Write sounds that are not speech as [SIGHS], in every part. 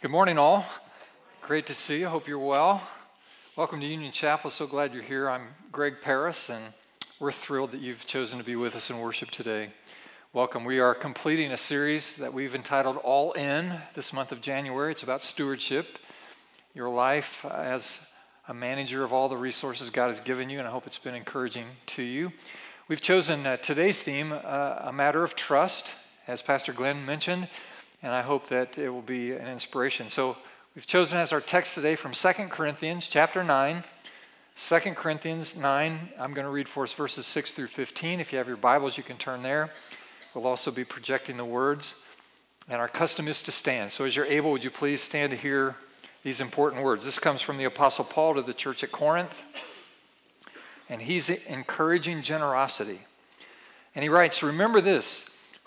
Good morning, all. Great to see you. Hope you're well. Welcome to Union Chapel. So glad you're here. I'm Greg Paris, and we're thrilled that you've chosen to be with us in worship today. Welcome. We are completing a series that we've entitled All In this month of January. It's about stewardship, your life as a manager of all the resources God has given you, and I hope it's been encouraging to you. We've chosen uh, today's theme, uh, a matter of trust, as Pastor Glenn mentioned and I hope that it will be an inspiration. So we've chosen as our text today from 2 Corinthians chapter 9. 2 Corinthians 9, I'm going to read for us verses 6 through 15. If you have your Bibles, you can turn there. We'll also be projecting the words. And our custom is to stand. So as you're able, would you please stand to hear these important words? This comes from the Apostle Paul to the church at Corinth. And he's encouraging generosity. And he writes, Remember this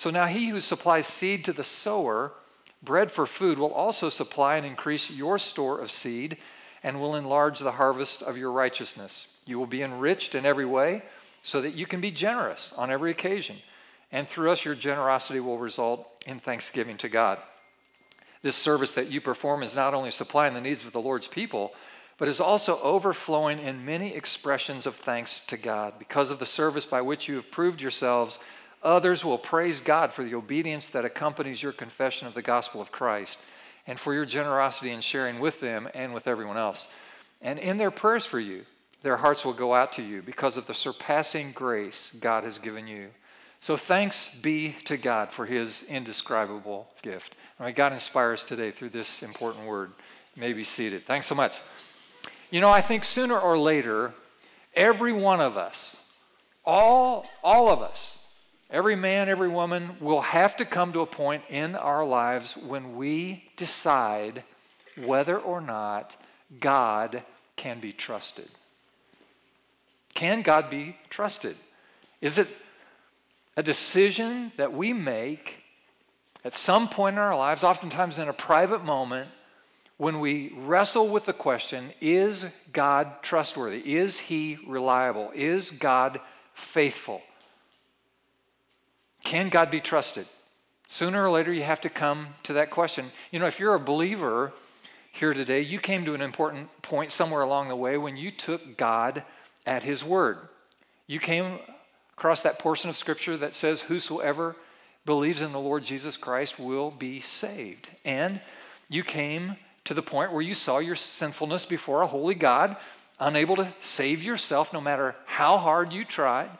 So now he who supplies seed to the sower, bread for food, will also supply and increase your store of seed and will enlarge the harvest of your righteousness. You will be enriched in every way so that you can be generous on every occasion. And through us, your generosity will result in thanksgiving to God. This service that you perform is not only supplying the needs of the Lord's people, but is also overflowing in many expressions of thanks to God because of the service by which you have proved yourselves Others will praise God for the obedience that accompanies your confession of the gospel of Christ and for your generosity in sharing with them and with everyone else. And in their prayers for you, their hearts will go out to you because of the surpassing grace God has given you. So thanks be to God for his indescribable gift. All right, God inspires today through this important word. You may be seated. Thanks so much. You know, I think sooner or later, every one of us, all, all of us, Every man, every woman will have to come to a point in our lives when we decide whether or not God can be trusted. Can God be trusted? Is it a decision that we make at some point in our lives, oftentimes in a private moment, when we wrestle with the question is God trustworthy? Is He reliable? Is God faithful? Can God be trusted? Sooner or later, you have to come to that question. You know, if you're a believer here today, you came to an important point somewhere along the way when you took God at His word. You came across that portion of Scripture that says, Whosoever believes in the Lord Jesus Christ will be saved. And you came to the point where you saw your sinfulness before a holy God, unable to save yourself no matter how hard you tried.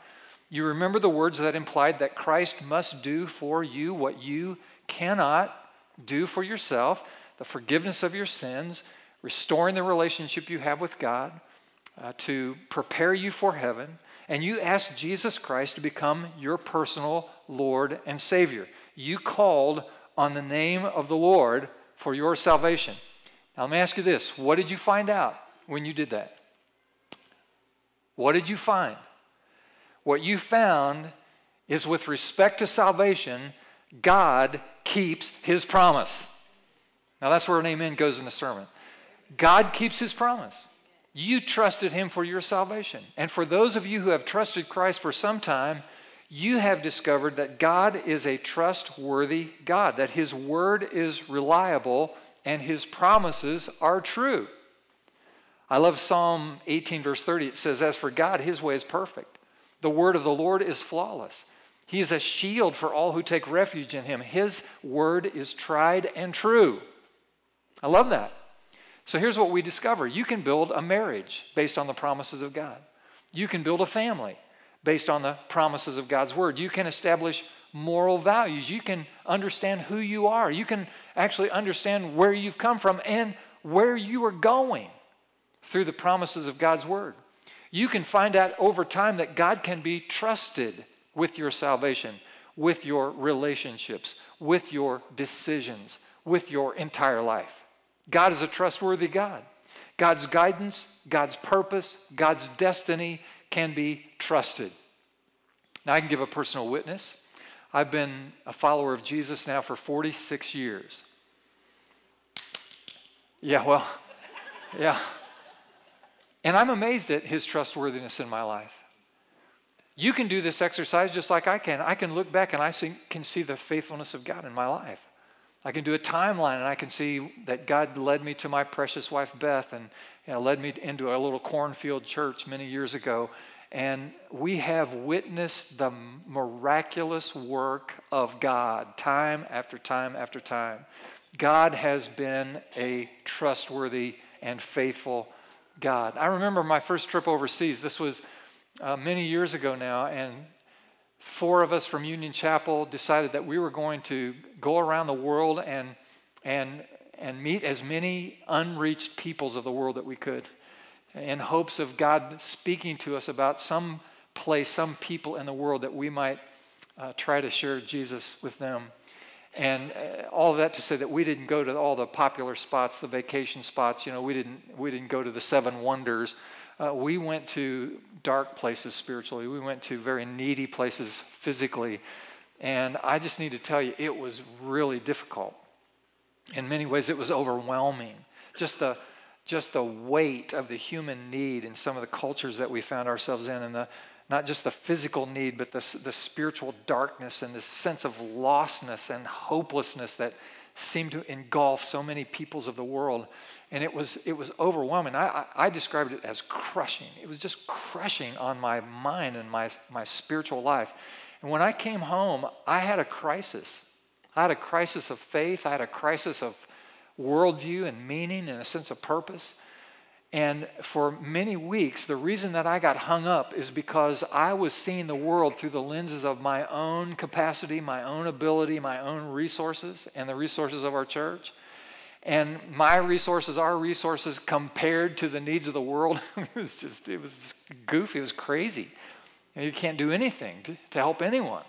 You remember the words that implied that Christ must do for you what you cannot do for yourself the forgiveness of your sins, restoring the relationship you have with God, uh, to prepare you for heaven. And you asked Jesus Christ to become your personal Lord and Savior. You called on the name of the Lord for your salvation. Now, let me ask you this what did you find out when you did that? What did you find? What you found is with respect to salvation, God keeps his promise. Now, that's where an amen goes in the sermon. God keeps his promise. You trusted him for your salvation. And for those of you who have trusted Christ for some time, you have discovered that God is a trustworthy God, that his word is reliable and his promises are true. I love Psalm 18, verse 30. It says, As for God, his way is perfect. The word of the Lord is flawless. He is a shield for all who take refuge in him. His word is tried and true. I love that. So here's what we discover you can build a marriage based on the promises of God, you can build a family based on the promises of God's word, you can establish moral values, you can understand who you are, you can actually understand where you've come from and where you are going through the promises of God's word you can find out over time that God can be trusted with your salvation, with your relationships, with your decisions, with your entire life. God is a trustworthy God. God's guidance, God's purpose, God's destiny can be trusted. Now, I can give a personal witness. I've been a follower of Jesus now for 46 years. Yeah, well, [LAUGHS] yeah. And I'm amazed at his trustworthiness in my life. You can do this exercise just like I can. I can look back and I see, can see the faithfulness of God in my life. I can do a timeline and I can see that God led me to my precious wife Beth and you know, led me into a little cornfield church many years ago. And we have witnessed the miraculous work of God time after time after time. God has been a trustworthy and faithful God. I remember my first trip overseas. This was uh, many years ago now, and four of us from Union Chapel decided that we were going to go around the world and, and, and meet as many unreached peoples of the world that we could in hopes of God speaking to us about some place, some people in the world that we might uh, try to share Jesus with them. And uh, all that to say that we didn't go to all the popular spots, the vacation spots. You know, we didn't we didn't go to the seven wonders. Uh, we went to dark places spiritually. We went to very needy places physically. And I just need to tell you, it was really difficult. In many ways, it was overwhelming. Just the, just the weight of the human need in some of the cultures that we found ourselves in, and the, not just the physical need, but the, the spiritual darkness and this sense of lostness and hopelessness that seemed to engulf so many peoples of the world and it was it was overwhelming. I, I, I, described it as crushing. It was just crushing on my mind and my my spiritual life. And when I came home, I had a crisis. I had a crisis of faith. I had a crisis of worldview and meaning and a sense of purpose. And for many weeks, the reason that I got hung up is because I was seeing the world through the lenses of my own capacity, my own ability, my own resources, and the resources of our church. And my resources, our resources, compared to the needs of the world, [LAUGHS] it was just, it was just goofy. It was crazy. And you can't do anything to, to help anyone.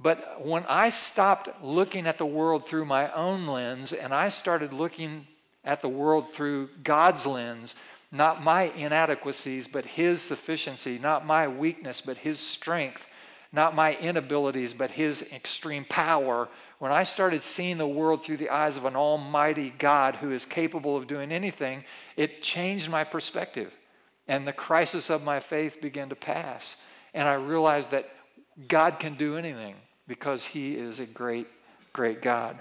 But when I stopped looking at the world through my own lens and I started looking at the world through God's lens, not my inadequacies, but His sufficiency, not my weakness, but His strength, not my inabilities, but His extreme power, when I started seeing the world through the eyes of an almighty God who is capable of doing anything, it changed my perspective. And the crisis of my faith began to pass. And I realized that God can do anything because He is a great, great God.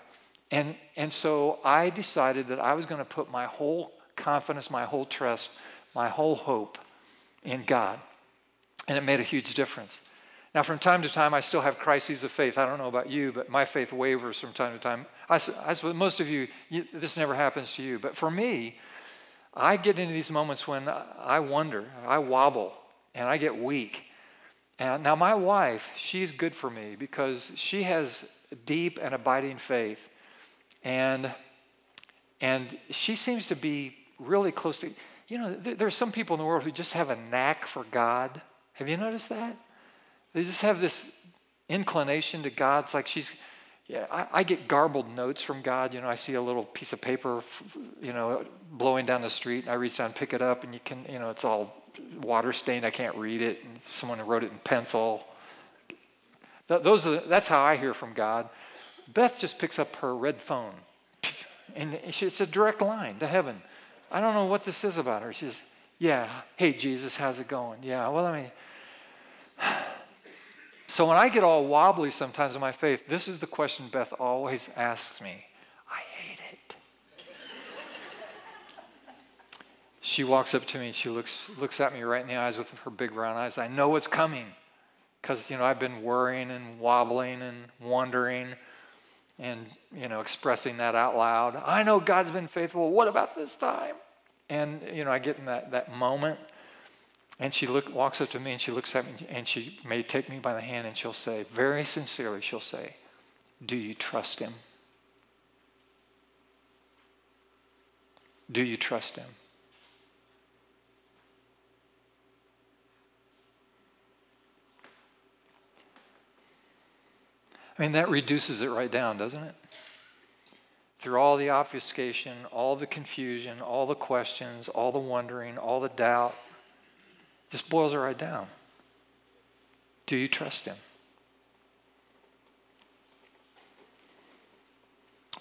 And, and so I decided that I was going to put my whole confidence, my whole trust, my whole hope in God. And it made a huge difference. Now, from time to time, I still have crises of faith. I don't know about you, but my faith wavers from time to time. I, I suppose most of you, you, this never happens to you. But for me, I get into these moments when I wonder, I wobble, and I get weak. And now, my wife, she's good for me because she has deep and abiding faith. And, and she seems to be really close to, you know, there, there are some people in the world who just have a knack for God. Have you noticed that? They just have this inclination to God. It's like she's, yeah, I, I, get garbled notes from God. You know, I see a little piece of paper, you know, blowing down the street, and I reach down pick it up, and you can, you know, it's all water stained. I can't read it. And someone wrote it in pencil. Those are, that's how I hear from God. Beth just picks up her red phone, and it's a direct line to heaven. I don't know what this is about her. She says, Yeah, hey, Jesus, how's it going? Yeah, well, I mean, [SIGHS] so when I get all wobbly sometimes in my faith, this is the question Beth always asks me I hate it. [LAUGHS] she walks up to me and she looks, looks at me right in the eyes with her big brown eyes. I know what's coming because, you know, I've been worrying and wobbling and wondering and, you know, expressing that out loud. I know God's been faithful. What about this time? And, you know, I get in that, that moment and she look, walks up to me and she looks at me and she may take me by the hand and she'll say, very sincerely, she'll say, Do you trust him? Do you trust him? I mean, that reduces it right down, doesn't it? through all the obfuscation, all the confusion, all the questions, all the wondering, all the doubt, just boils it right down. Do you trust Him?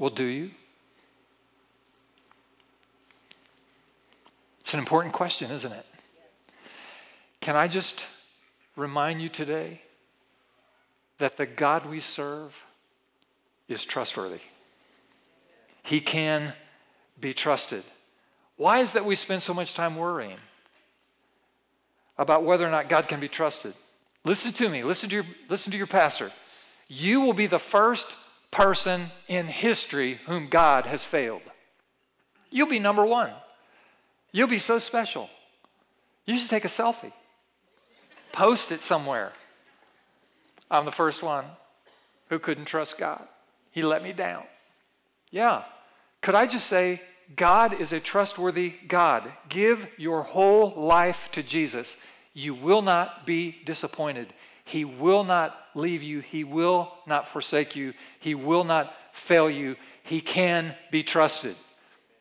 Well, do you? It's an important question, isn't it? Can I just remind you today that the God we serve is trustworthy? He can be trusted. Why is that we spend so much time worrying about whether or not God can be trusted? Listen to me, listen to your, listen to your pastor. You will be the first person in history whom God has failed. You'll be number one. You'll be so special. You should take a selfie, post it somewhere. I'm the first one who couldn't trust God. He let me down. Yeah. Could I just say, God is a trustworthy God. Give your whole life to Jesus. You will not be disappointed. He will not leave you. He will not forsake you. He will not fail you. He can be trusted.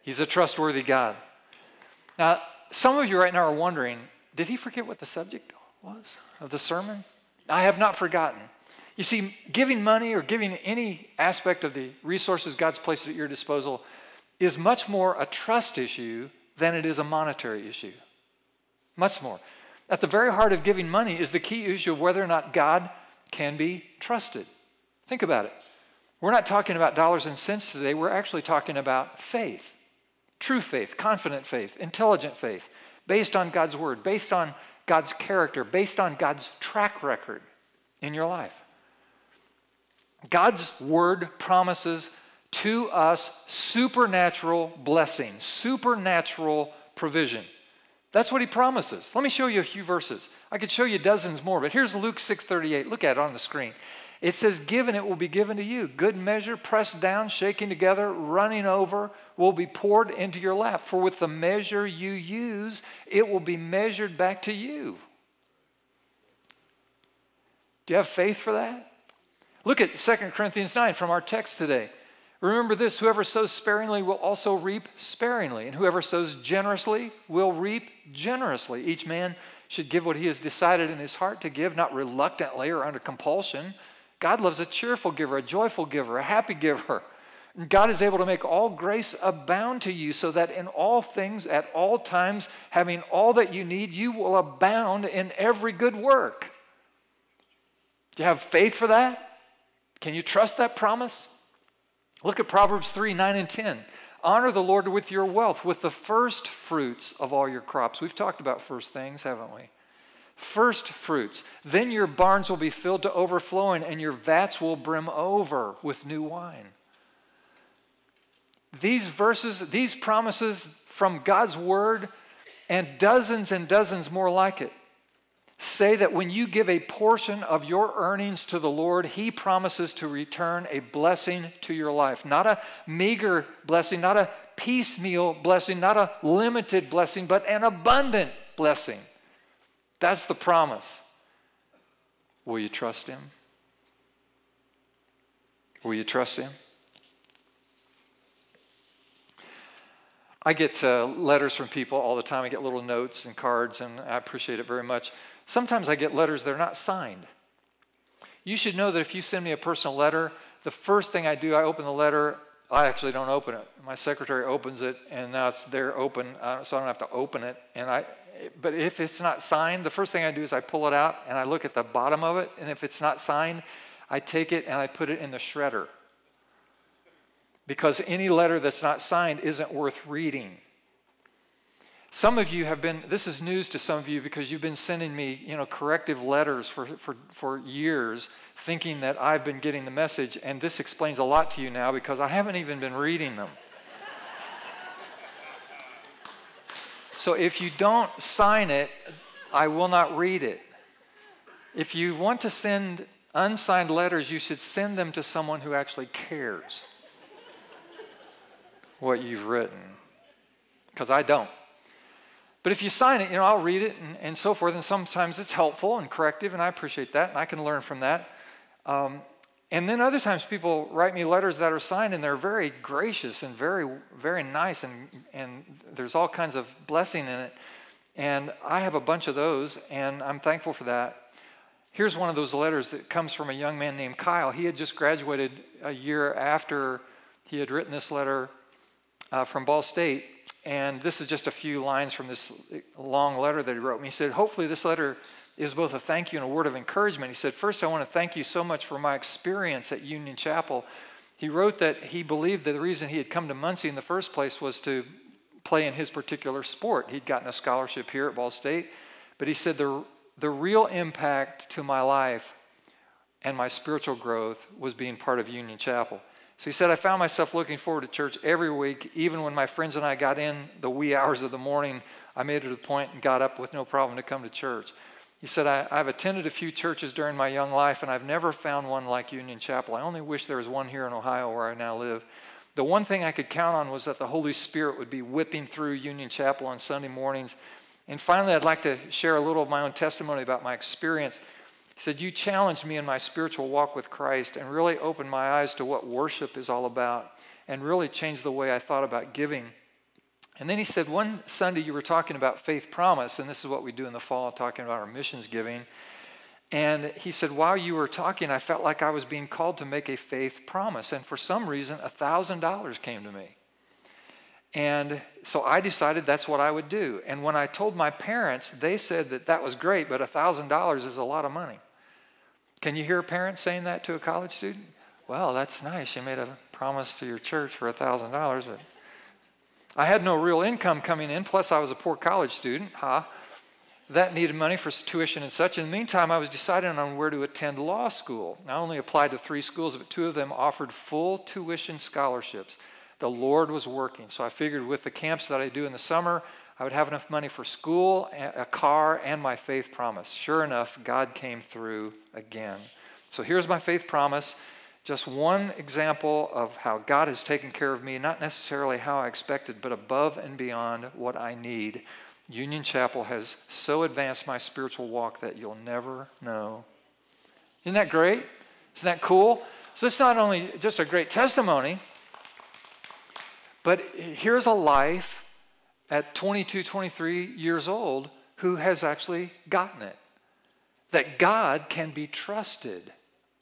He's a trustworthy God. Now, some of you right now are wondering did he forget what the subject was of the sermon? I have not forgotten. You see, giving money or giving any aspect of the resources God's placed at your disposal is much more a trust issue than it is a monetary issue. Much more. At the very heart of giving money is the key issue of whether or not God can be trusted. Think about it. We're not talking about dollars and cents today, we're actually talking about faith true faith, confident faith, intelligent faith, based on God's word, based on God's character, based on God's track record in your life. God's word promises to us supernatural blessing, supernatural provision. That's what he promises. Let me show you a few verses. I could show you dozens more, but here's Luke 6:38. Look at it on the screen. It says, Given it will be given to you. Good measure, pressed down, shaking together, running over, will be poured into your lap. For with the measure you use, it will be measured back to you. Do you have faith for that? Look at 2 Corinthians 9 from our text today. Remember this whoever sows sparingly will also reap sparingly, and whoever sows generously will reap generously. Each man should give what he has decided in his heart to give, not reluctantly or under compulsion. God loves a cheerful giver, a joyful giver, a happy giver. God is able to make all grace abound to you so that in all things, at all times, having all that you need, you will abound in every good work. Do you have faith for that? Can you trust that promise? Look at Proverbs 3 9 and 10. Honor the Lord with your wealth, with the first fruits of all your crops. We've talked about first things, haven't we? First fruits. Then your barns will be filled to overflowing, and your vats will brim over with new wine. These verses, these promises from God's word, and dozens and dozens more like it say that when you give a portion of your earnings to the Lord, He promises to return a blessing to your life. Not a meager blessing, not a piecemeal blessing, not a limited blessing, but an abundant blessing. That's the promise. Will you trust Him? Will you trust Him? I get uh, letters from people all the time. I get little notes and cards, and I appreciate it very much. Sometimes I get letters that are not signed. You should know that if you send me a personal letter, the first thing I do, I open the letter. I actually don't open it. My secretary opens it, and now it's there open, uh, so I don't have to open it. And I, but if it's not signed, the first thing I do is I pull it out and I look at the bottom of it, and if it's not signed, I take it and I put it in the shredder. Because any letter that's not signed isn't worth reading. Some of you have been, this is news to some of you because you've been sending me, you know, corrective letters for, for, for years thinking that I've been getting the message. And this explains a lot to you now because I haven't even been reading them. So if you don't sign it, I will not read it. If you want to send unsigned letters, you should send them to someone who actually cares what you've written. Because I don't. But if you sign it, you know, I'll read it and, and so forth, and sometimes it's helpful and corrective, and I appreciate that, and I can learn from that. Um, And then other times people write me letters that are signed and they're very gracious and very, very nice and, and there's all kinds of blessing in it. And I have a bunch of those and I'm thankful for that. Here's one of those letters that comes from a young man named Kyle. He had just graduated a year after he had written this letter uh, from Ball State. And this is just a few lines from this long letter that he wrote me. He said, Hopefully, this letter is both a thank you and a word of encouragement. He said, First, I want to thank you so much for my experience at Union Chapel. He wrote that he believed that the reason he had come to Muncie in the first place was to play in his particular sport. He'd gotten a scholarship here at Ball State, but he said, The, the real impact to my life and my spiritual growth was being part of Union Chapel. So he said, I found myself looking forward to church every week, even when my friends and I got in the wee hours of the morning. I made it a point and got up with no problem to come to church. He said, I, have attended a few churches during my young life, and I've never found one like Union Chapel. I only wish there was one here in Ohio where I now live. The one thing I could count on was that the Holy Spirit would be whipping through Union Chapel on Sunday mornings. And finally, I'd like to share a little of my own testimony about my experience. He said, You challenged me in my spiritual walk with Christ and really opened my eyes to what worship is all about and really changed the way I thought about giving. And then he said, one Sunday you were talking about faith promise, and this is what we do in the fall, talking about our missions giving. And he said, while you were talking, I felt like I was being called to make a faith promise. And for some reason, $1,000 came to me. And so I decided that's what I would do. And when I told my parents, they said that that was great, but $1,000 is a lot of money. Can you hear a parent saying that to a college student? Well, that's nice. You made a promise to your church for $1,000, but I had no real income coming in, plus I was a poor college student, huh? That needed money for tuition and such. In the meantime, I was deciding on where to attend law school. I only applied to three schools, but two of them offered full tuition scholarships. The Lord was working. So I figured with the camps that I do in the summer, I would have enough money for school, a car, and my faith promise. Sure enough, God came through again. So here's my faith promise. Just one example of how God has taken care of me, not necessarily how I expected, but above and beyond what I need. Union Chapel has so advanced my spiritual walk that you'll never know. Isn't that great? Isn't that cool? So it's not only just a great testimony, but here's a life at 22, 23 years old who has actually gotten it. That God can be trusted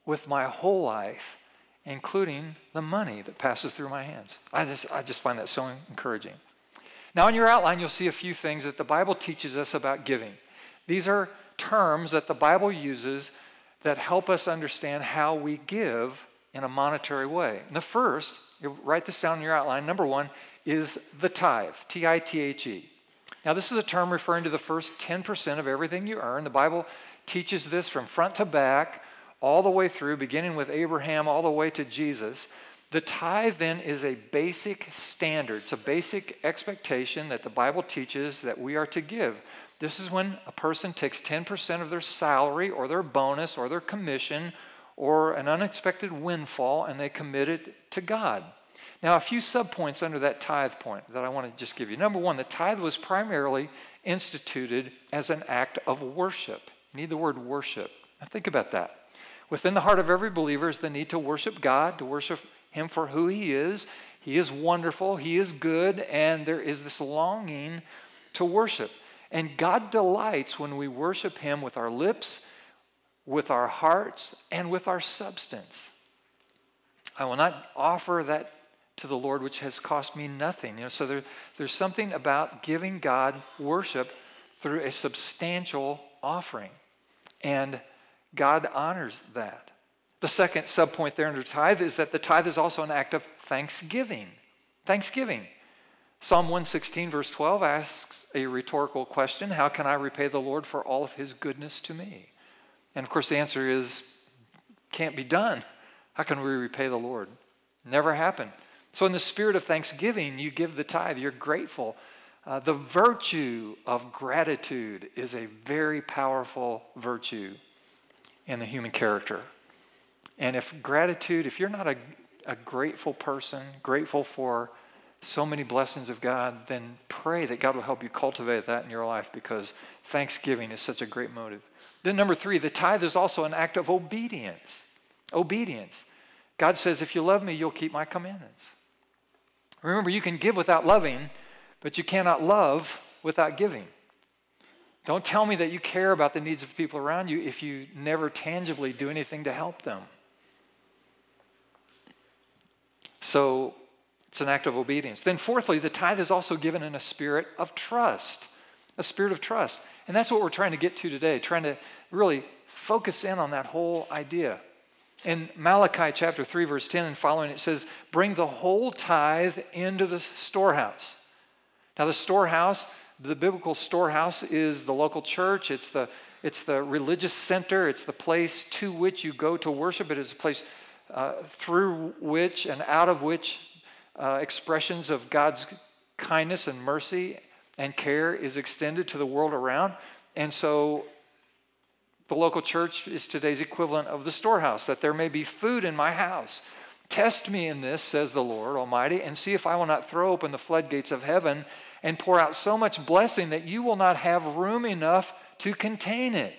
with my whole life, including the money that passes through my hands. I just, I just find that so encouraging. Now, in your outline, you'll see a few things that the Bible teaches us about giving. These are terms that the Bible uses that help us understand how we give in a monetary way. And the first, you write this down in your outline, number one, is the tithe, T I T H E. Now, this is a term referring to the first 10% of everything you earn. The Bible teaches this from front to back all the way through, beginning with Abraham all the way to Jesus. The tithe then is a basic standard. It's a basic expectation that the Bible teaches that we are to give. This is when a person takes 10% of their salary or their bonus or their commission or an unexpected windfall and they commit it to God. Now, a few subpoints under that tithe point that I want to just give you. Number one, the tithe was primarily instituted as an act of worship. You need the word worship. Now, think about that. Within the heart of every believer is the need to worship God, to worship Him for who He is. He is wonderful, He is good, and there is this longing to worship. And God delights when we worship Him with our lips, with our hearts, and with our substance. I will not offer that to the Lord which has cost me nothing. You know, so there, there's something about giving God worship through a substantial offering. And God honors that. The second subpoint there under tithe is that the tithe is also an act of thanksgiving. Thanksgiving. Psalm 116, verse 12 asks a rhetorical question How can I repay the Lord for all of his goodness to me? And of course, the answer is can't be done. How can we repay the Lord? Never happened. So, in the spirit of thanksgiving, you give the tithe, you're grateful. Uh, the virtue of gratitude is a very powerful virtue in the human character. And if gratitude, if you're not a, a grateful person, grateful for so many blessings of God, then pray that God will help you cultivate that in your life because thanksgiving is such a great motive. Then, number three, the tithe is also an act of obedience. Obedience. God says, if you love me, you'll keep my commandments. Remember, you can give without loving, but you cannot love without giving. Don't tell me that you care about the needs of people around you if you never tangibly do anything to help them. So it's an act of obedience. Then, fourthly, the tithe is also given in a spirit of trust. A spirit of trust. And that's what we're trying to get to today, trying to really focus in on that whole idea. In Malachi chapter 3, verse 10 and following, it says, Bring the whole tithe into the storehouse. Now, the storehouse, the biblical storehouse, is the local church. It's the, it's the religious center. It's the place to which you go to worship. It is a place uh, through which and out of which uh, expressions of God's kindness and mercy and care is extended to the world around. And so the local church is today's equivalent of the storehouse, that there may be food in my house. Test me in this, says the Lord Almighty, and see if I will not throw open the floodgates of heaven and pour out so much blessing that you will not have room enough to contain it.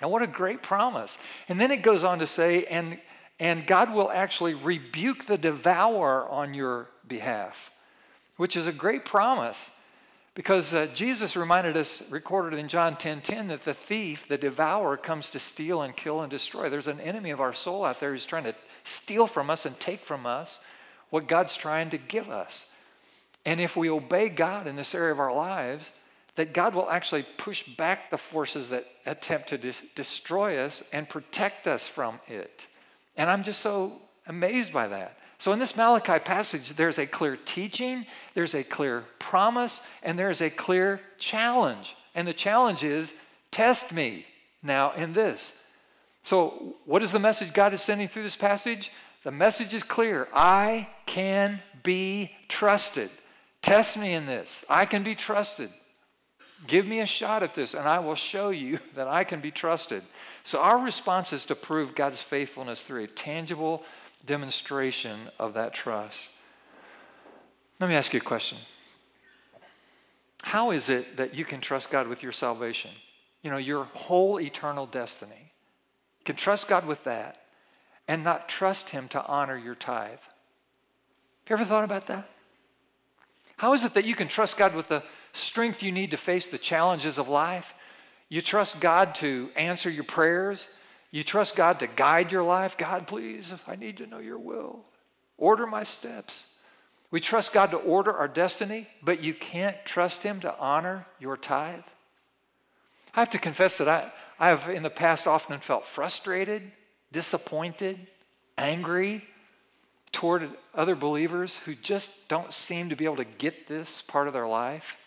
And what a great promise. And then it goes on to say, and, and God will actually rebuke the devourer on your behalf, which is a great promise. Because uh, Jesus reminded us, recorded in John 10 10, that the thief, the devourer, comes to steal and kill and destroy. There's an enemy of our soul out there who's trying to steal from us and take from us what God's trying to give us. And if we obey God in this area of our lives, that God will actually push back the forces that attempt to dis- destroy us and protect us from it. And I'm just so amazed by that. So, in this Malachi passage, there's a clear teaching, there's a clear promise, and there's a clear challenge. And the challenge is test me now in this. So, what is the message God is sending through this passage? The message is clear I can be trusted. Test me in this. I can be trusted. Give me a shot at this, and I will show you [LAUGHS] that I can be trusted. So, our response is to prove God's faithfulness through a tangible demonstration of that trust. Let me ask you a question. How is it that you can trust God with your salvation? You know, your whole eternal destiny. You can trust God with that and not trust Him to honor your tithe. Have you ever thought about that? How is it that you can trust God with the strength you need to face the challenges of life? You trust God to answer your prayers you trust God to guide your life. God, please, I need to know your will. Order my steps. We trust God to order our destiny, but you can't trust Him to honor your tithe. I have to confess that I, I have in the past often felt frustrated, disappointed, angry toward other believers who just don't seem to be able to get this part of their life.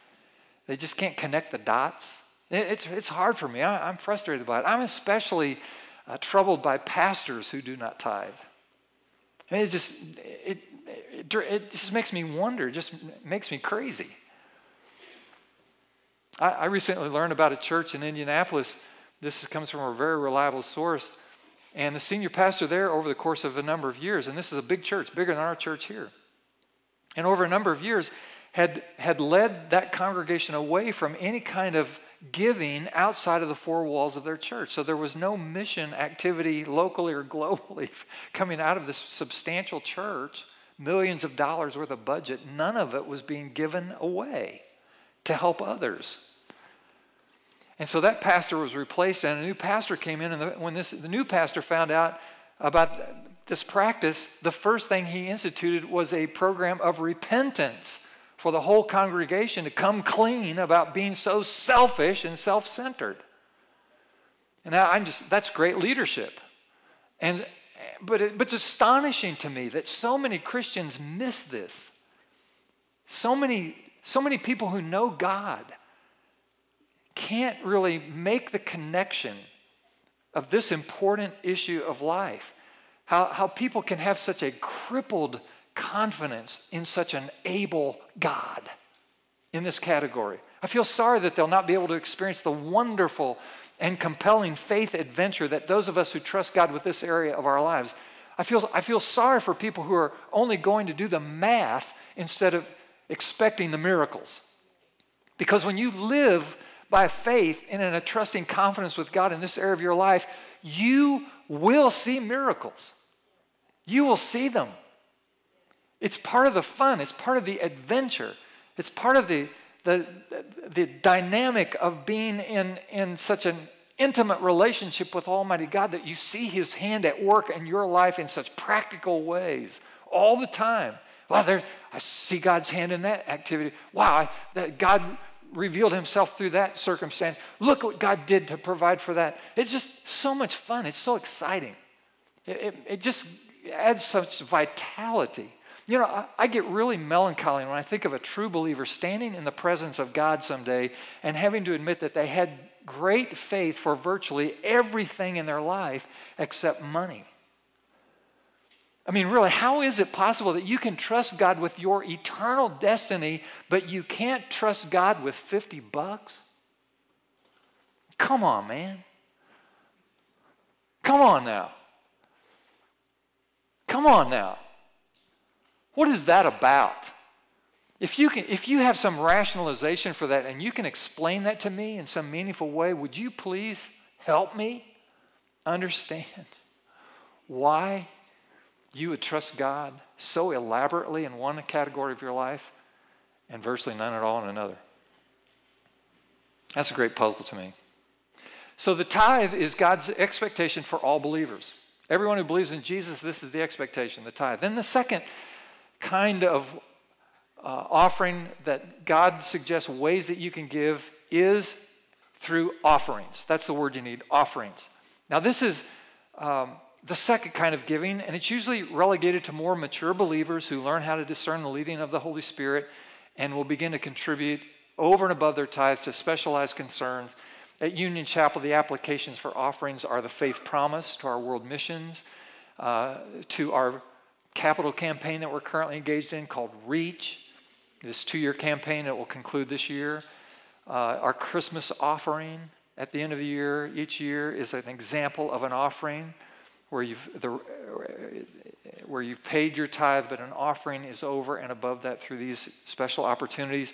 They just can't connect the dots. It's, it's hard for me. I, I'm frustrated by it. I'm especially uh, troubled by pastors who do not tithe. And it just it, it, it just makes me wonder, It just makes me crazy. I, I recently learned about a church in Indianapolis. This comes from a very reliable source. And the senior pastor there, over the course of a number of years, and this is a big church, bigger than our church here, and over a number of years, had, had led that congregation away from any kind of giving outside of the four walls of their church. So there was no mission activity locally or globally [LAUGHS] coming out of this substantial church, millions of dollars worth of budget. None of it was being given away to help others. And so that pastor was replaced, and a new pastor came in. And the, when this, the new pastor found out about this practice, the first thing he instituted was a program of repentance for the whole congregation to come clean about being so selfish and self centered. And I'm just, that's great leadership. And, but, it, but it's astonishing to me that so many Christians miss this. So many, so many people who know God can't really make the connection of this important issue of life. How, how people can have such a crippled confidence in such an able God in this category. I feel sorry that they'll not be able to experience the wonderful and compelling faith adventure that those of us who trust God with this area of our lives. I feel, I feel sorry for people who are only going to do the math instead of expecting the miracles. Because when you live by faith and in a trusting confidence with God in this area of your life, you will see miracles. You will see them. It's part of the fun, it's part of the adventure, it's part of the, the, the dynamic of being in, in such an intimate relationship with Almighty God that you see His hand at work in your life in such practical ways all the time. Wow, there, I see God's hand in that activity. Wow, I, that God revealed Himself through that circumstance. Look what God did to provide for that. It's just so much fun. It's so exciting. It, it, it just adds such vitality. You know, I, I, get really melancholy when I think of a true believer standing in the presence of God someday and having to admit that they had great faith for virtually everything in their life except money. I mean, really, how is it possible that you can trust God with your eternal destiny, but you can't trust God with 50 bucks? Come on, man. Come on now. Come on now. What is that about? If you, can, if you have some rationalization for that and you can explain that to me in some meaningful way, would you please help me understand [LAUGHS] why you would trust God so elaborately in one category of your life and virtually none at all in another? That's a great puzzle to me. So, the tithe is God's expectation for all believers. Everyone who believes in Jesus, this is the expectation, the tithe. Then the second kind of uh, offering that God suggests ways that you can give is through offerings. That's the word you need offerings. Now, this is um, the second kind of giving, and it's usually relegated to more mature believers who learn how to discern the leading of the Holy Spirit and will begin to contribute over and above their tithes to specialized concerns. At Union Chapel, the applications for offerings are the faith promise to our world missions, uh, to our capital campaign that we're currently engaged in called REACH, this two year campaign that will conclude this year. Uh, our Christmas offering at the end of the year, each year, is an example of an offering where you've, the, where you've paid your tithe, but an offering is over and above that through these special opportunities.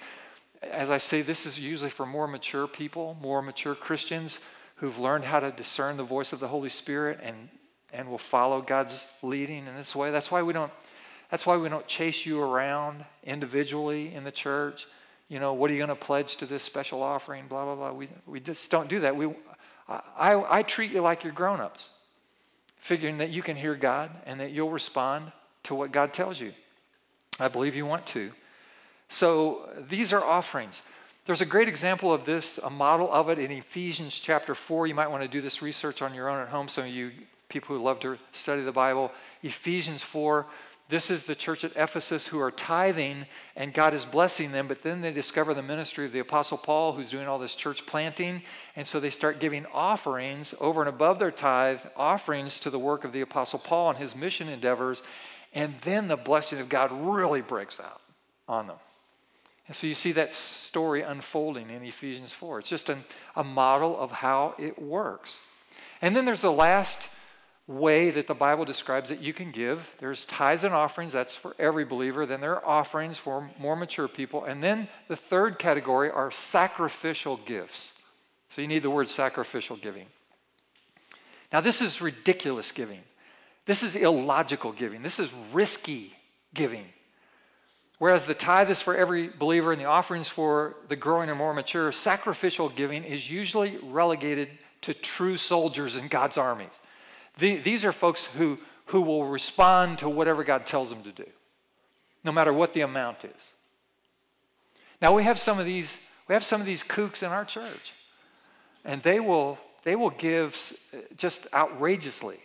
As I say, this is usually for more mature people, more mature Christians who've learned how to discern the voice of the Holy Spirit and, and will follow God's leading in this way. That's why we don't that's why we don't chase you around individually in the church. You know, what are you going to pledge to this special offering? Blah, blah, blah. We, we just don't do that. We, I, I treat you like you're grown ups, figuring that you can hear God and that you'll respond to what God tells you. I believe you want to. So these are offerings. There's a great example of this, a model of it in Ephesians chapter 4. You might want to do this research on your own at home, some of you people who love to study the Bible. Ephesians 4 this is the church at Ephesus who are tithing and God is blessing them, but then they discover the ministry of the Apostle Paul who's doing all this church planting. And so they start giving offerings over and above their tithe, offerings to the work of the Apostle Paul and his mission endeavors. And then the blessing of God really breaks out on them. And so you see that story unfolding in Ephesians 4. It's just an, a model of how it works. And then there's the last way that the Bible describes that you can give. There's tithes and offerings, that's for every believer. Then there are offerings for more mature people. And then the third category are sacrificial gifts. So you need the word sacrificial giving. Now, this is ridiculous giving. This is illogical giving. This is risky giving. Whereas the tithe is for every believer and the offerings for the growing and more mature, sacrificial giving is usually relegated to true soldiers in God's armies. The, these are folks who, who will respond to whatever God tells them to do, no matter what the amount is. Now we have some of these, we have some of these kooks in our church, and they will, they will give just outrageously.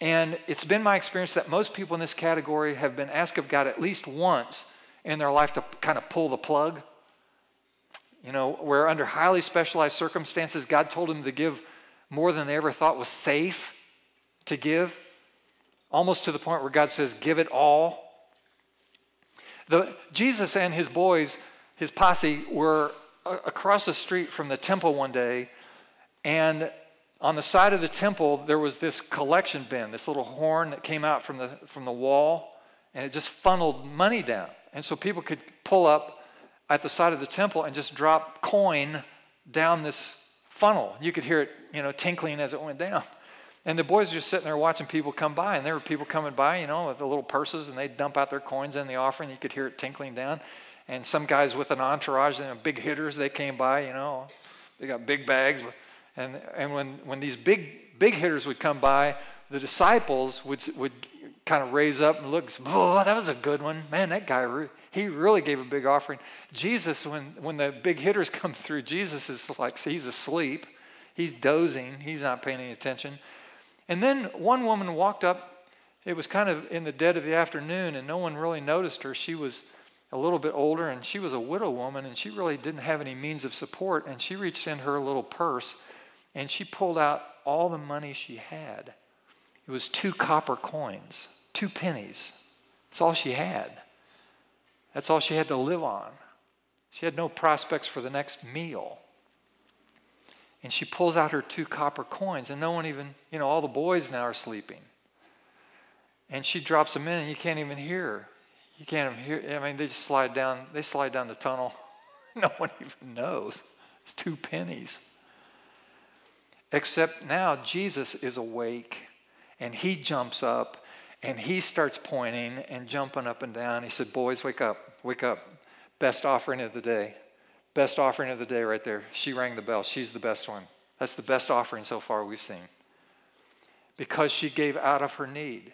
And it's been my experience that most people in this category have been asked of God at least once in their life to kind of pull the plug. You know, where under highly specialized circumstances, God told them to give more than they ever thought was safe to give, almost to the point where God says, Give it all. The, Jesus and his boys, his posse, were across the street from the temple one day, and on the side of the temple, there was this collection bin, this little horn that came out from the, from the wall, and it just funneled money down. And so people could pull up at the side of the temple and just drop coin down this funnel. You could hear it you know, tinkling as it went down. And the boys were just sitting there watching people come by, and there were people coming by, you know, with the little purses, and they'd dump out their coins in the offering. You could hear it tinkling down. And some guys with an entourage, you know, big hitters, they came by, you know, they got big bags. And, and when, when these big, big hitters would come by, the disciples would, would kind of raise up and look, oh, that was a good one. Man, that guy, he really gave a big offering. Jesus, when, when the big hitters [LAUGHS] come through, Jesus is like, he's asleep. He's dozing. He's not paying any attention. And then one woman walked up. It was kind of in the dead of the afternoon, and no one really noticed her. She was a little bit older, and she was a widow woman, and she really didn't have any means of support. And she reached in her little purse, and she pulled out all the money she had. It was two copper coins, two pennies. That's all she had. That's all she had to live on. She had no prospects for the next meal. And she pulls out her two copper coins, and no one even, you know, all the boys now are sleeping. And she drops them in, and you can't even hear her. You can't even hear. I mean, they just slide down. They slide down the tunnel. [LAUGHS] no one even knows. It's two pennies. Except now Jesus is awake, and he jumps up, and he starts pointing and jumping up and down. He said, "Boys, wake up! Wake up! Best offering of the day." Best offering of the day right there. She rang the bell. She's the best one. That's the best offering so far we've seen. Because she gave out of her need.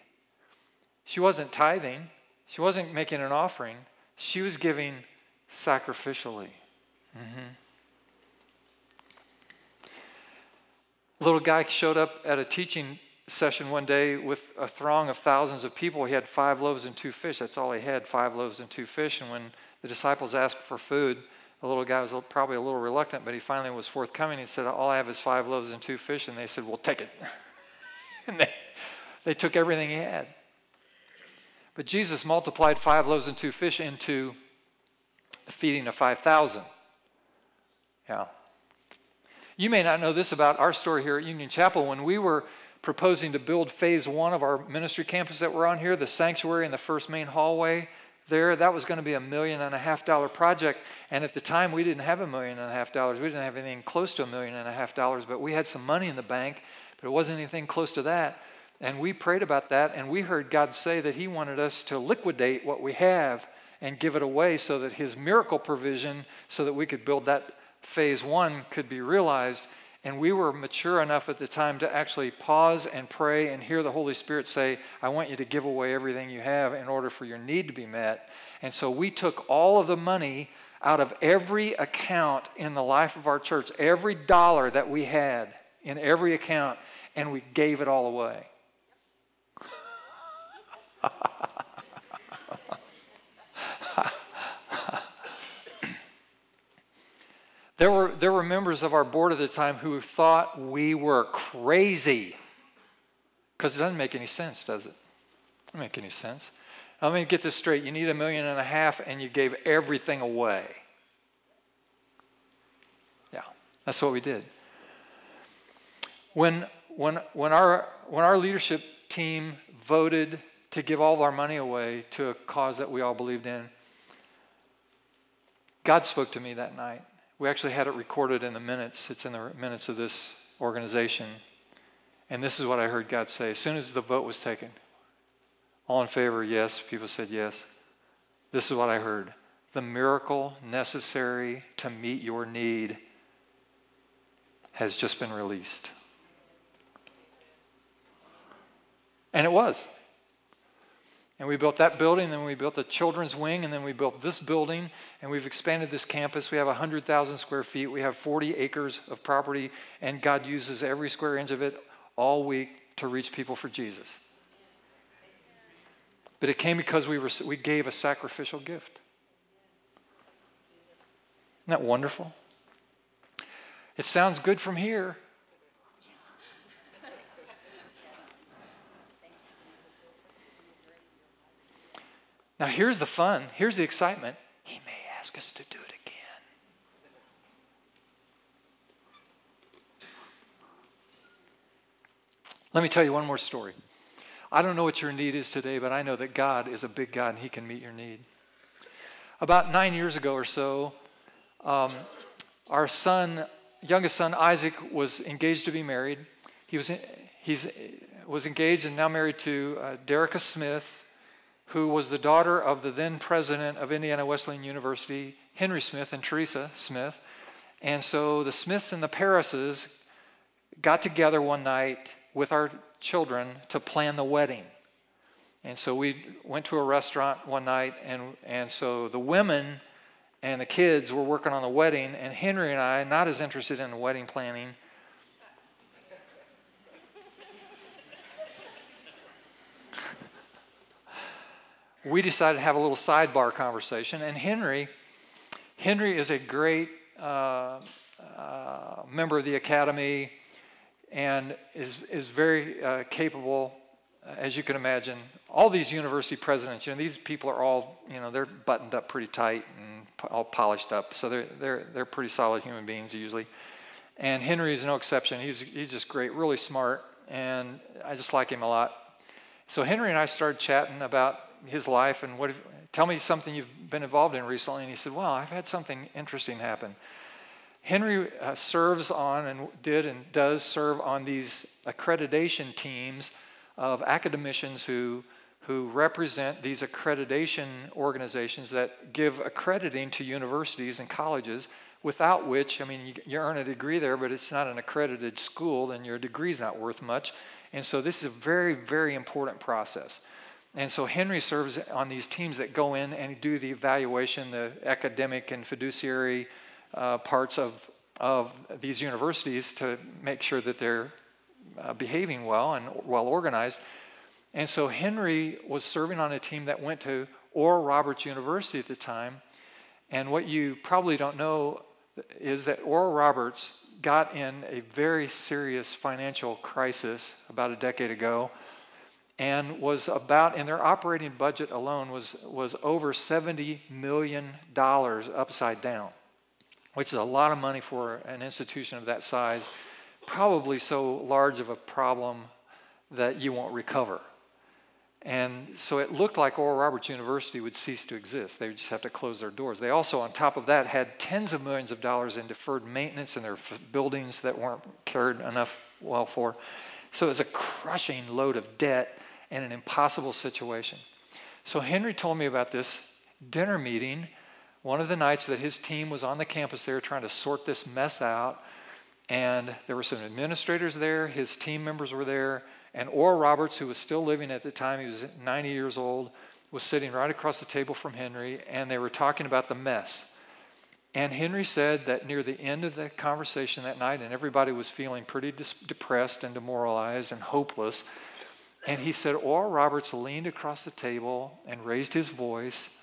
She wasn't tithing, she wasn't making an offering, she was giving sacrificially. Mm-hmm. little guy showed up at a teaching session one day with a throng of thousands of people. He had five loaves and two fish. That's all he had, five loaves and two fish. And when the disciples asked for food, the little guy was probably a little reluctant, but he finally was forthcoming. He said, All I have is five loaves and two fish. And they said, Well, take it. [LAUGHS] and they, they took everything he had. But Jesus multiplied five loaves and two fish into the feeding of 5,000. Yeah. You may not know this about our story here at Union Chapel. When we were proposing to build phase one of our ministry campus that we're on here, the sanctuary and the first main hallway, there. That was going to be a million and a half dollar project. And at the time, we didn't have a million and a half dollars. We didn't have anything close to a million and a half dollars, but we had some money in the bank, but it wasn't anything close to that. And we prayed about that, and we heard God say that He wanted us to liquidate what we have and give it away so that His miracle provision, so that we could build that phase one, could be realized. And we were mature enough at the time to actually pause and pray and hear the Holy Spirit say, I want you to give away everything you have in order for your need to be met. And so we took all of the money out of every account in the life of our church, every dollar that we had in every account, and we gave it all away. [LAUGHS] There were, there were members of our board at the time who thought we were crazy. Because it doesn't make any sense, does it? Doesn't make any sense. Let me get this straight. You need a million and a half, and you gave everything away. Yeah, that's what we did. When, when, when, our, when our leadership team voted to give all of our money away to a cause that we all believed in, God spoke to me that night. We actually had it recorded in the minutes. It's in the minutes of this organization. And this is what I heard God say. As soon as the vote was taken, all in favor, yes. People said yes. This is what I heard. The miracle necessary to meet your need has just been released. And it was. And we built that building, then we built the children's wing, and then we built this building, and we've expanded this campus. We have 100,000 square feet. We have 40 acres of property, and God uses every square inch of it all week to reach people for Jesus. But it came because we, were, we gave a sacrificial gift. Isn't that wonderful? It sounds good from here. Now, here's the fun, here's the excitement. Ask us to do it again. Let me tell you one more story. I don't know what your need is today, but I know that God is a big God and He can meet your need. About nine years ago or so, um, our son youngest son, Isaac, was engaged to be married. He was, he's, was engaged and now married to uh, Derica Smith, who was the daughter of the then president of Indiana Wesleyan University, Henry Smith and Teresa Smith. And so the Smiths and the Parises got together one night with our children to plan the wedding. And so we went to a restaurant one night, and, and so the women and the kids were working on the wedding, and Henry and I, not as interested in wedding planning, we decided to have a little sidebar conversation. And Henry, Henry is a great uh, uh, member of the academy and is, is very uh, capable, as you can imagine. All these university presidents, you know, these people are all, you know, they're buttoned up pretty tight and all polished up. So they're, they're, they're pretty solid human beings usually. And Henry is no exception. He's, he's just great, really smart, and I just like him a lot. So Henry and I started chatting about his life and what. Tell me something you've been involved in recently. And he said, Well, I've had something interesting happen. Henry uh, serves on and did and does serve on these accreditation teams of academicians who, who represent these accreditation organizations that give accrediting to universities and colleges, without which, I mean, you, you earn a degree there, but it's not an accredited school, then your degree's not worth much. And so this is a very, very important process. And so Henry serves on these teams that go in and do the evaluation, the academic and fiduciary uh, parts of, of these universities to make sure that they're uh, behaving well and well organized. And so Henry was serving on a team that went to Oral Roberts University at the time. And what you probably don't know is that Oral Roberts got in a very serious financial crisis about a decade ago and was about in their operating budget alone was was over 70 million dollars upside down which is a lot of money for an institution of that size probably so large of a problem that you won't recover and so it looked like Oral Roberts University would cease to exist. They would just have to close their doors. They also, on top of that, had tens of millions of dollars in deferred maintenance in their buildings that weren't cared enough well for. So it was a crushing load of debt and an impossible situation. So Henry told me about this dinner meeting one of the nights that his team was on the campus there trying to sort this mess out. And there were some administrators there, his team members were there, and Oral Roberts, who was still living at the time, he was 90 years old, was sitting right across the table from Henry, and they were talking about the mess. And Henry said that near the end of the conversation that night, and everybody was feeling pretty dis- depressed and demoralized and hopeless, and he said, Oral Roberts leaned across the table and raised his voice,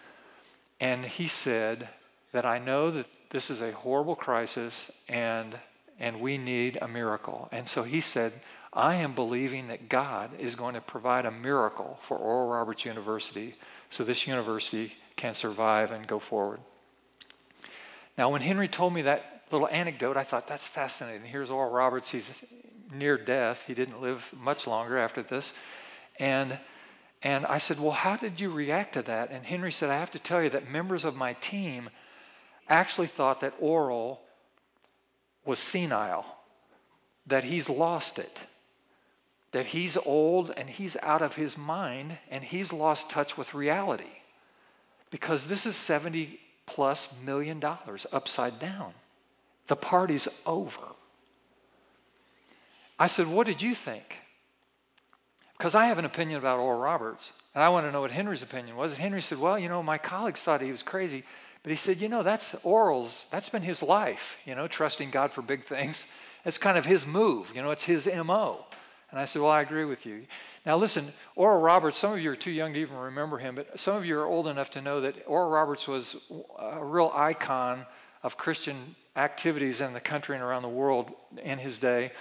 and he said that I know that this is a horrible crisis and, and we need a miracle. And so he said, I am believing that God is going to provide a miracle for Oral Roberts University so this university can survive and go forward. Now, when Henry told me that little anecdote, I thought that's fascinating. Here's Oral Roberts, he's near death. He didn't live much longer after this. And, and I said, Well, how did you react to that? And Henry said, I have to tell you that members of my team actually thought that Oral was senile, that he's lost it that he's old and he's out of his mind and he's lost touch with reality because this is 70 plus million dollars upside down. The party's over. I said, What did you think? Because I have an opinion about Oral Roberts, and I want to know what Henry's opinion was. And Henry said, Well, you know, my colleagues thought he was crazy, but he said, You know, that's Oral's, that's been his life, you know, trusting God for big things. It's kind of his move, you know, it's his MO. And I said, Well, I agree with you. Now, listen, Oral Roberts, some of you are too young to even remember him, but some of you are old enough to know that Oral Roberts was a real icon of Christian activities in the country and around the world in his day.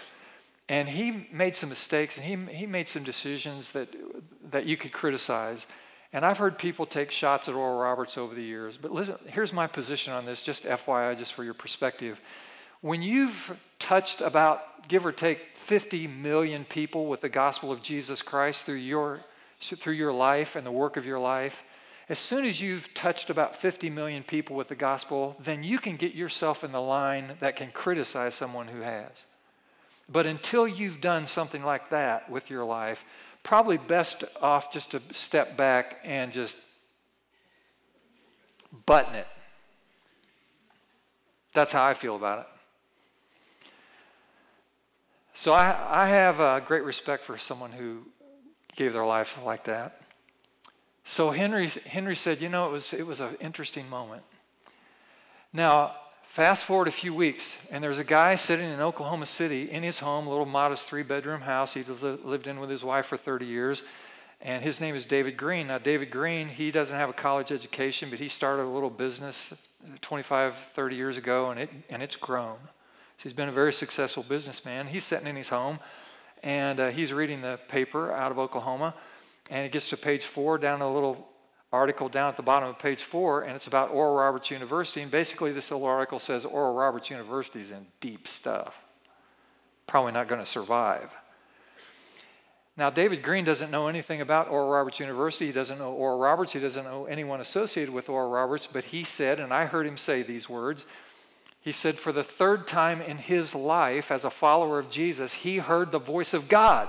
And he made some mistakes and he, he made some decisions that, that you could criticize. And I've heard people take shots at Oral Roberts over the years. But listen, here's my position on this, just FYI, just for your perspective. When you've touched about, give or take, 50 million people with the gospel of Jesus Christ through your, through your life and the work of your life, As soon as you've touched about 50 million people with the gospel, then you can get yourself in the line that can criticize someone who has. But until you've done something like that with your life, probably best off just to step back and just button it. That's how I feel about it. So I, I have a great respect for someone who gave their life like that. So Henry, Henry said, you know, it was, it was an interesting moment. Now, fast forward a few weeks, and there's a guy sitting in Oklahoma City in his home, a little modest three bedroom house he lived in with his wife for 30 years. And his name is David Green. Now, David Green, he doesn't have a college education, but he started a little business 25, 30 years ago, and, it, and it's grown. So he's been a very successful businessman. He's sitting in his home and uh, he's reading the paper out of Oklahoma. And he gets to page four, down a little article down at the bottom of page four, and it's about Oral Roberts University. And basically, this little article says Oral Roberts University is in deep stuff. Probably not going to survive. Now, David Green doesn't know anything about Oral Roberts University. He doesn't know Oral Roberts. He doesn't know anyone associated with Oral Roberts, but he said, and I heard him say these words he said, for the third time in his life as a follower of Jesus, he heard the voice of God.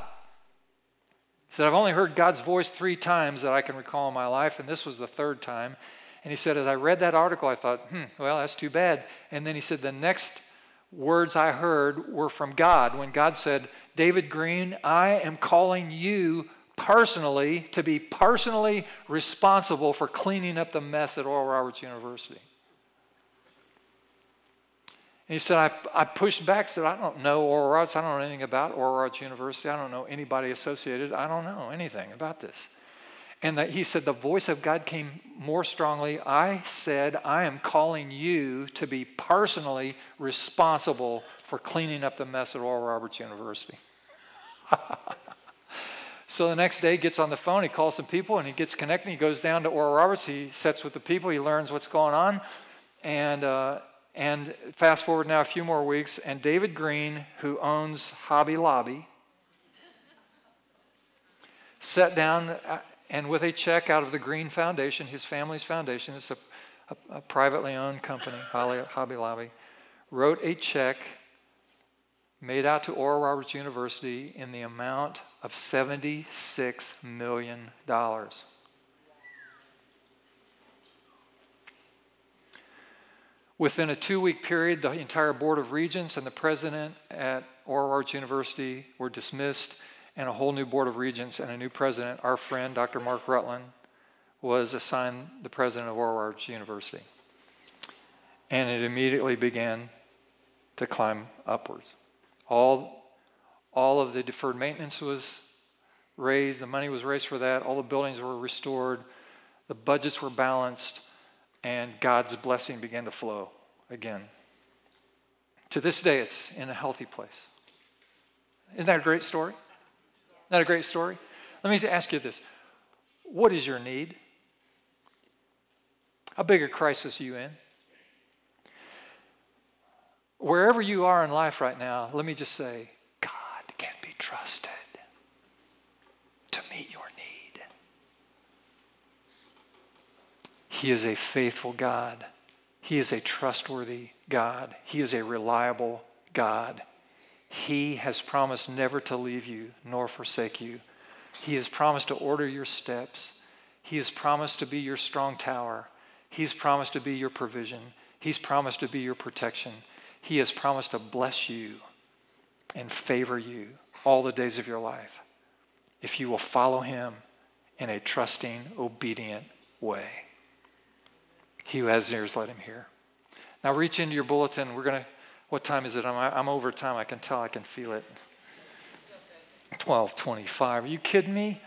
He said, I've only heard God's voice three times that I can recall in my life, and this was the third time. And he said, as I read that article, I thought, hmm, well, that's too bad. And then he said, the next words I heard were from God when God said, David Green, I am calling you personally to be personally responsible for cleaning up the mess at Oral Roberts University. And he said, I, I pushed back, said, I don't know Oral Roberts. I don't know anything about Oral Roberts University. I don't know anybody associated. I don't know anything about this. And that he said, the voice of God came more strongly. I said, I am calling you to be personally responsible for cleaning up the mess at Oral Roberts University. [LAUGHS] so the next day, he gets on the phone, he calls some people, and he gets connected. He goes down to Oral Roberts. He sits with the people, he learns what's going on. And, uh, and fast forward now a few more weeks, and David Green, who owns Hobby Lobby, sat down uh, and with a check out of the Green Foundation, his family's foundation, it's a, a, a privately owned company, Hobby Lobby, wrote a check made out to Oral Roberts University in the amount of $76 million. Within a two week period, the entire Board of Regents and the president at Oral Roberts University were dismissed, and a whole new Board of Regents and a new president, our friend, Dr. Mark Rutland, was assigned the president of Oral Roberts University. And it immediately began to climb upwards. All, all of the deferred maintenance was raised, the money was raised for that, all the buildings were restored, the budgets were balanced and God's blessing began to flow again. To this day, it's in a healthy place. Isn't that a great story? Isn't that a great story? Let me ask you this What is your need? How big a crisis are you in? Wherever you are in life right now, let me just say, God can be trusted to meet your He is a faithful God. He is a trustworthy God. He is a reliable God. He has promised never to leave you nor forsake you. He has promised to order your steps. He has promised to be your strong tower. He's promised to be your provision. He's promised to be your protection. He has promised to bless you and favor you all the days of your life if you will follow him in a trusting, obedient way. He who has ears, let him hear. Now reach into your bulletin. We're going to, what time is it? I'm, I'm over time. I can tell. I can feel it. 1225. Are you kidding me?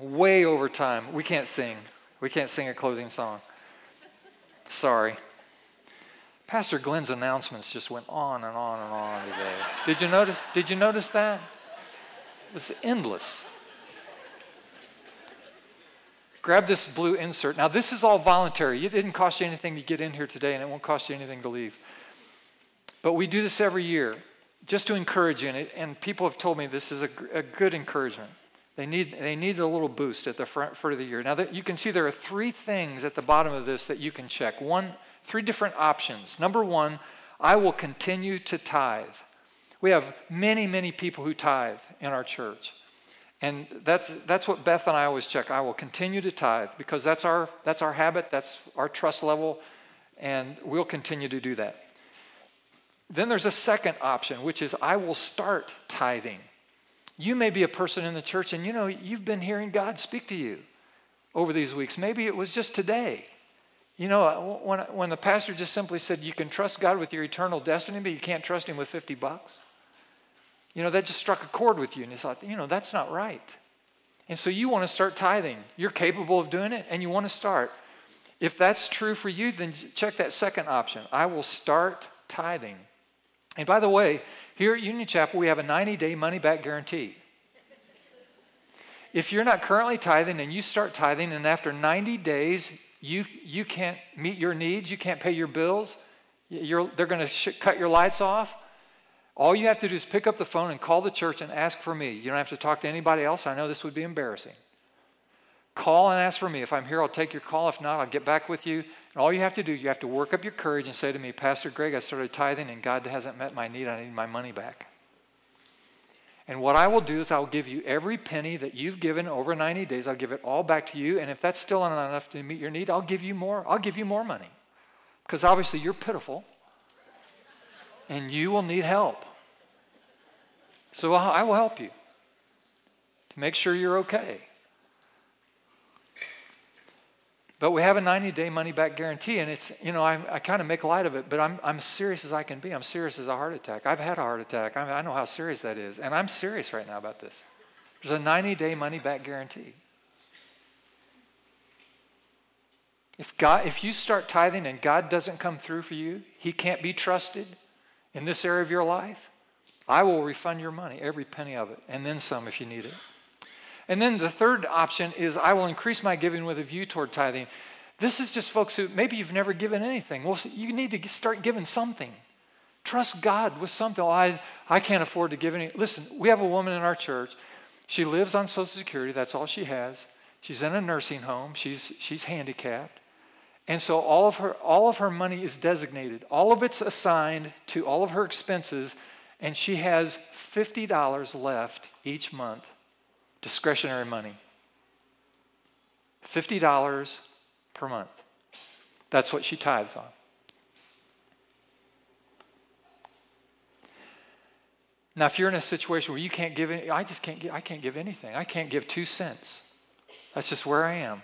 Way over time. We can't sing. We can't sing a closing song. Sorry. Pastor Glenn's announcements just went on and on and on today. Did you notice? Did you notice that? It was endless. Grab this blue insert. Now, this is all voluntary. It didn't cost you anything to get in here today, and it won't cost you anything to leave. But we do this every year just to encourage you, and, it, and people have told me this is a, a good encouragement. They need, they need a little boost at the front, front of the year. Now, that you can see there are three things at the bottom of this that you can check. One, three different options. Number one, I will continue to tithe. We have many, many people who tithe in our church. And that's, that's what Beth and I always check. I will continue to tithe because that's our, that's our habit, that's our trust level, and we'll continue to do that. Then there's a second option, which is I will start tithing. You may be a person in the church and you know you've been hearing God speak to you over these weeks. Maybe it was just today. You know, when, when the pastor just simply said you can trust God with your eternal destiny, but you can't trust Him with 50 bucks. You know, that just struck a chord with you, and you thought, you know, that's not right. And so you want to start tithing. You're capable of doing it, and you want to start. If that's true for you, then check that second option. I will start tithing. And by the way, here at Union Chapel, we have a 90 day money back guarantee. If you're not currently tithing and you start tithing, and after 90 days you, you can't meet your needs, you can't pay your bills, they're going to sh- cut your lights off, all you have to do is pick up the phone and call the church and ask for me. You don't have to talk to anybody else. I know this would be embarrassing. Call and ask for me. If I'm here, I'll take your call. If not, I'll get back with you. And all you have to do, you have to work up your courage and say to me, Pastor Greg, I started tithing and God hasn't met my need. I need my money back. And what I will do is I'll give you every penny that you've given over 90 days. I'll give it all back to you. And if that's still not enough to meet your need, I'll give you more. I'll give you more money. Because obviously you're pitiful and you will need help. So I will help you to make sure you're okay. But we have a 90 day money back guarantee, and it's, you know, I, I kind of make light of it, but I'm, I'm serious as I can be. I'm serious as a heart attack. I've had a heart attack. I, I know how serious that is, and I'm serious right now about this. There's a 90 day money back guarantee. If, God, if you start tithing and God doesn't come through for you, He can't be trusted in this area of your life, I will refund your money, every penny of it, and then some if you need it. And then the third option is I will increase my giving with a view toward tithing. This is just folks who maybe you've never given anything. Well, you need to start giving something. Trust God with something. I, I can't afford to give any. Listen, we have a woman in our church. She lives on Social Security. That's all she has. She's in a nursing home. She's, she's handicapped. And so all of, her, all of her money is designated. All of it's assigned to all of her expenses. And she has $50 left each month discretionary money. $50 per month. That's what she tithes on. Now, if you're in a situation where you can't give any, I just can't give, I can't give anything. I can't give two cents. That's just where I am.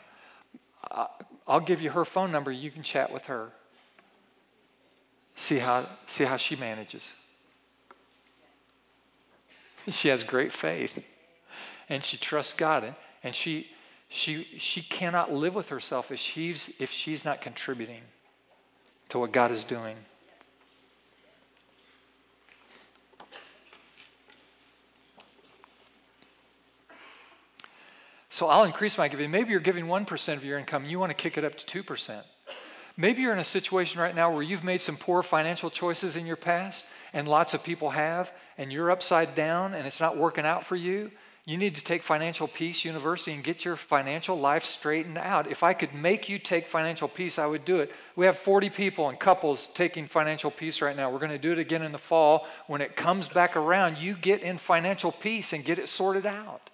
I'll give you her phone number. You can chat with her. See how, see how she manages. She has great faith and she trusts God. And she, she, she cannot live with herself if she's, if she's not contributing to what God is doing. So I'll increase my giving. Maybe you're giving 1% of your income and you want to kick it up to 2%. Maybe you're in a situation right now where you've made some poor financial choices in your past, and lots of people have, and you're upside down and it's not working out for you. You need to take Financial Peace University and get your financial life straightened out. If I could make you take Financial Peace, I would do it. We have 40 people and couples taking Financial Peace right now. We're going to do it again in the fall. When it comes back around, you get in financial peace and get it sorted out.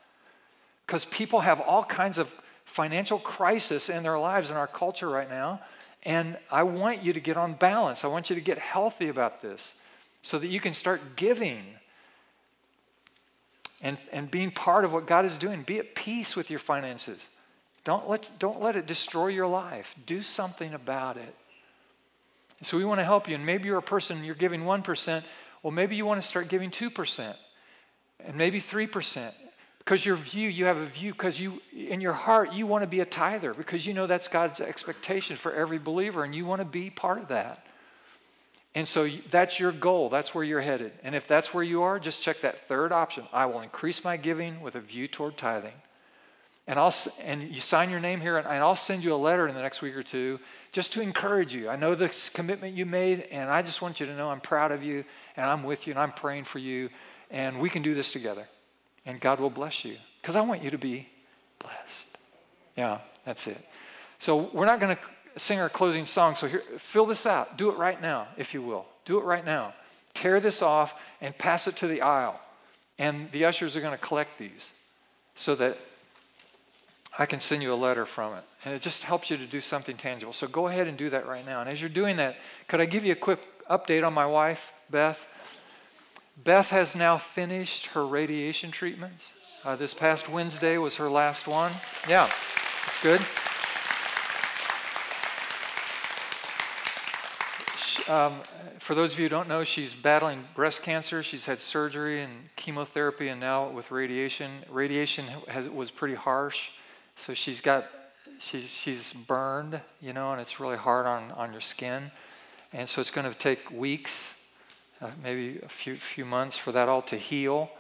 Because people have all kinds of financial crisis in their lives in our culture right now. And I want you to get on balance. I want you to get healthy about this so that you can start giving and, and being part of what God is doing. Be at peace with your finances. Don't let, don't let it destroy your life. Do something about it. So we want to help you. And maybe you're a person, you're giving 1%. Well, maybe you want to start giving 2% and maybe 3%. Because your view, you have a view, because you, in your heart, you want to be a tither because you know that's God's expectation for every believer and you want to be part of that. And so that's your goal. That's where you're headed. And if that's where you are, just check that third option. I will increase my giving with a view toward tithing. And, I'll, and you sign your name here, and I'll send you a letter in the next week or two just to encourage you. I know this commitment you made, and I just want you to know I'm proud of you, and I'm with you, and I'm praying for you, and we can do this together. And God will bless you. because I want you to be blessed. Yeah, that's it. So we're not going to sing our closing song. So here, fill this out. Do it right now, if you will. Do it right now. Tear this off and pass it to the aisle. And the ushers are going to collect these so that I can send you a letter from it. And it just helps you to do something tangible. So go ahead and do that right now. And as you're doing that, could I give you a quick update on my wife, Beth? Beth has now finished her radiation treatments. Uh, this past Wednesday was her last one. Yeah, it's good. um, for those of you who don't know, she's battling breast cancer. She's had surgery and chemotherapy, and now with radiation. Radiation has, was pretty harsh, so she's got she's she's burned, you know, and it's really hard on on your skin, and so it's going to take weeks, uh, maybe a few few months for that all to heal,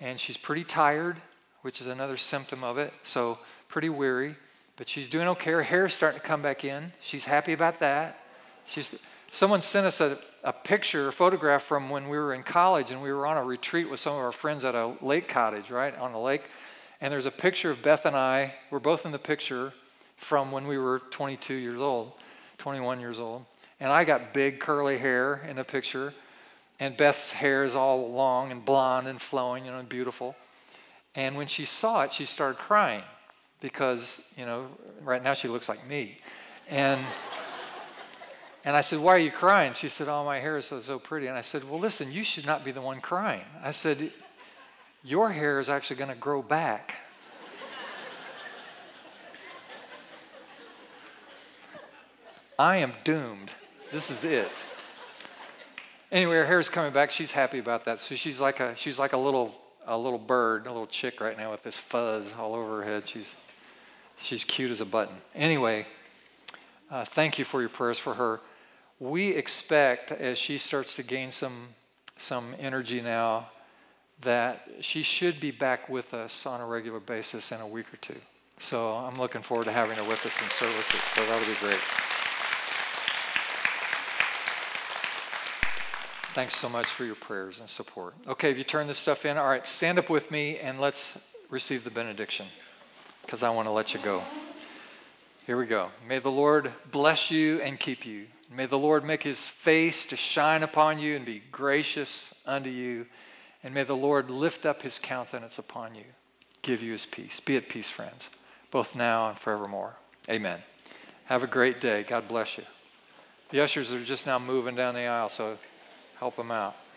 and she's pretty tired, which is another symptom of it. So pretty weary, but she's doing okay. Her hair's starting to come back in. She's happy about that. She's Someone sent us a, a picture, a photograph from when we were in college and we were on a retreat with some of our friends at a lake cottage, right, on the lake. And there's a picture of Beth and I. We're both in the picture from when we were 22 years old, 21 years old. And I got big curly hair in the picture. And Beth's hair is all long and blonde and flowing, you know, and beautiful. And when she saw it, she started crying because, you know, right now she looks like me. And [LAUGHS] and I said, Why are you crying? She said, Oh, my hair is so, so pretty. And I said, Well, listen, you should not be the one crying. I said, Your hair is actually going to grow back. [LAUGHS] I am doomed. This is it. Anyway, her hair is coming back. She's happy about that. So she's like a she's like a little a little bird, a little chick right now with this fuzz all over her head. She's she's cute as a button. Anyway, uh, thank you for your prayers for her we expect as she starts to gain some, some energy now that she should be back with us on a regular basis in a week or two. So I'm looking forward to having her with us in services. So that'll be great. Thanks so much for your prayers and support. Okay, have you turned this stuff in? All right, stand up with me and let's receive the benediction because I want to let you go. Here we go. May the Lord bless you and keep you. May the Lord make his face to shine upon you and be gracious unto you. And may the Lord lift up his countenance upon you, give you his peace. Be at peace, friends, both now and forevermore. Amen. Have a great day. God bless you. The ushers are just now moving down the aisle, so help them out.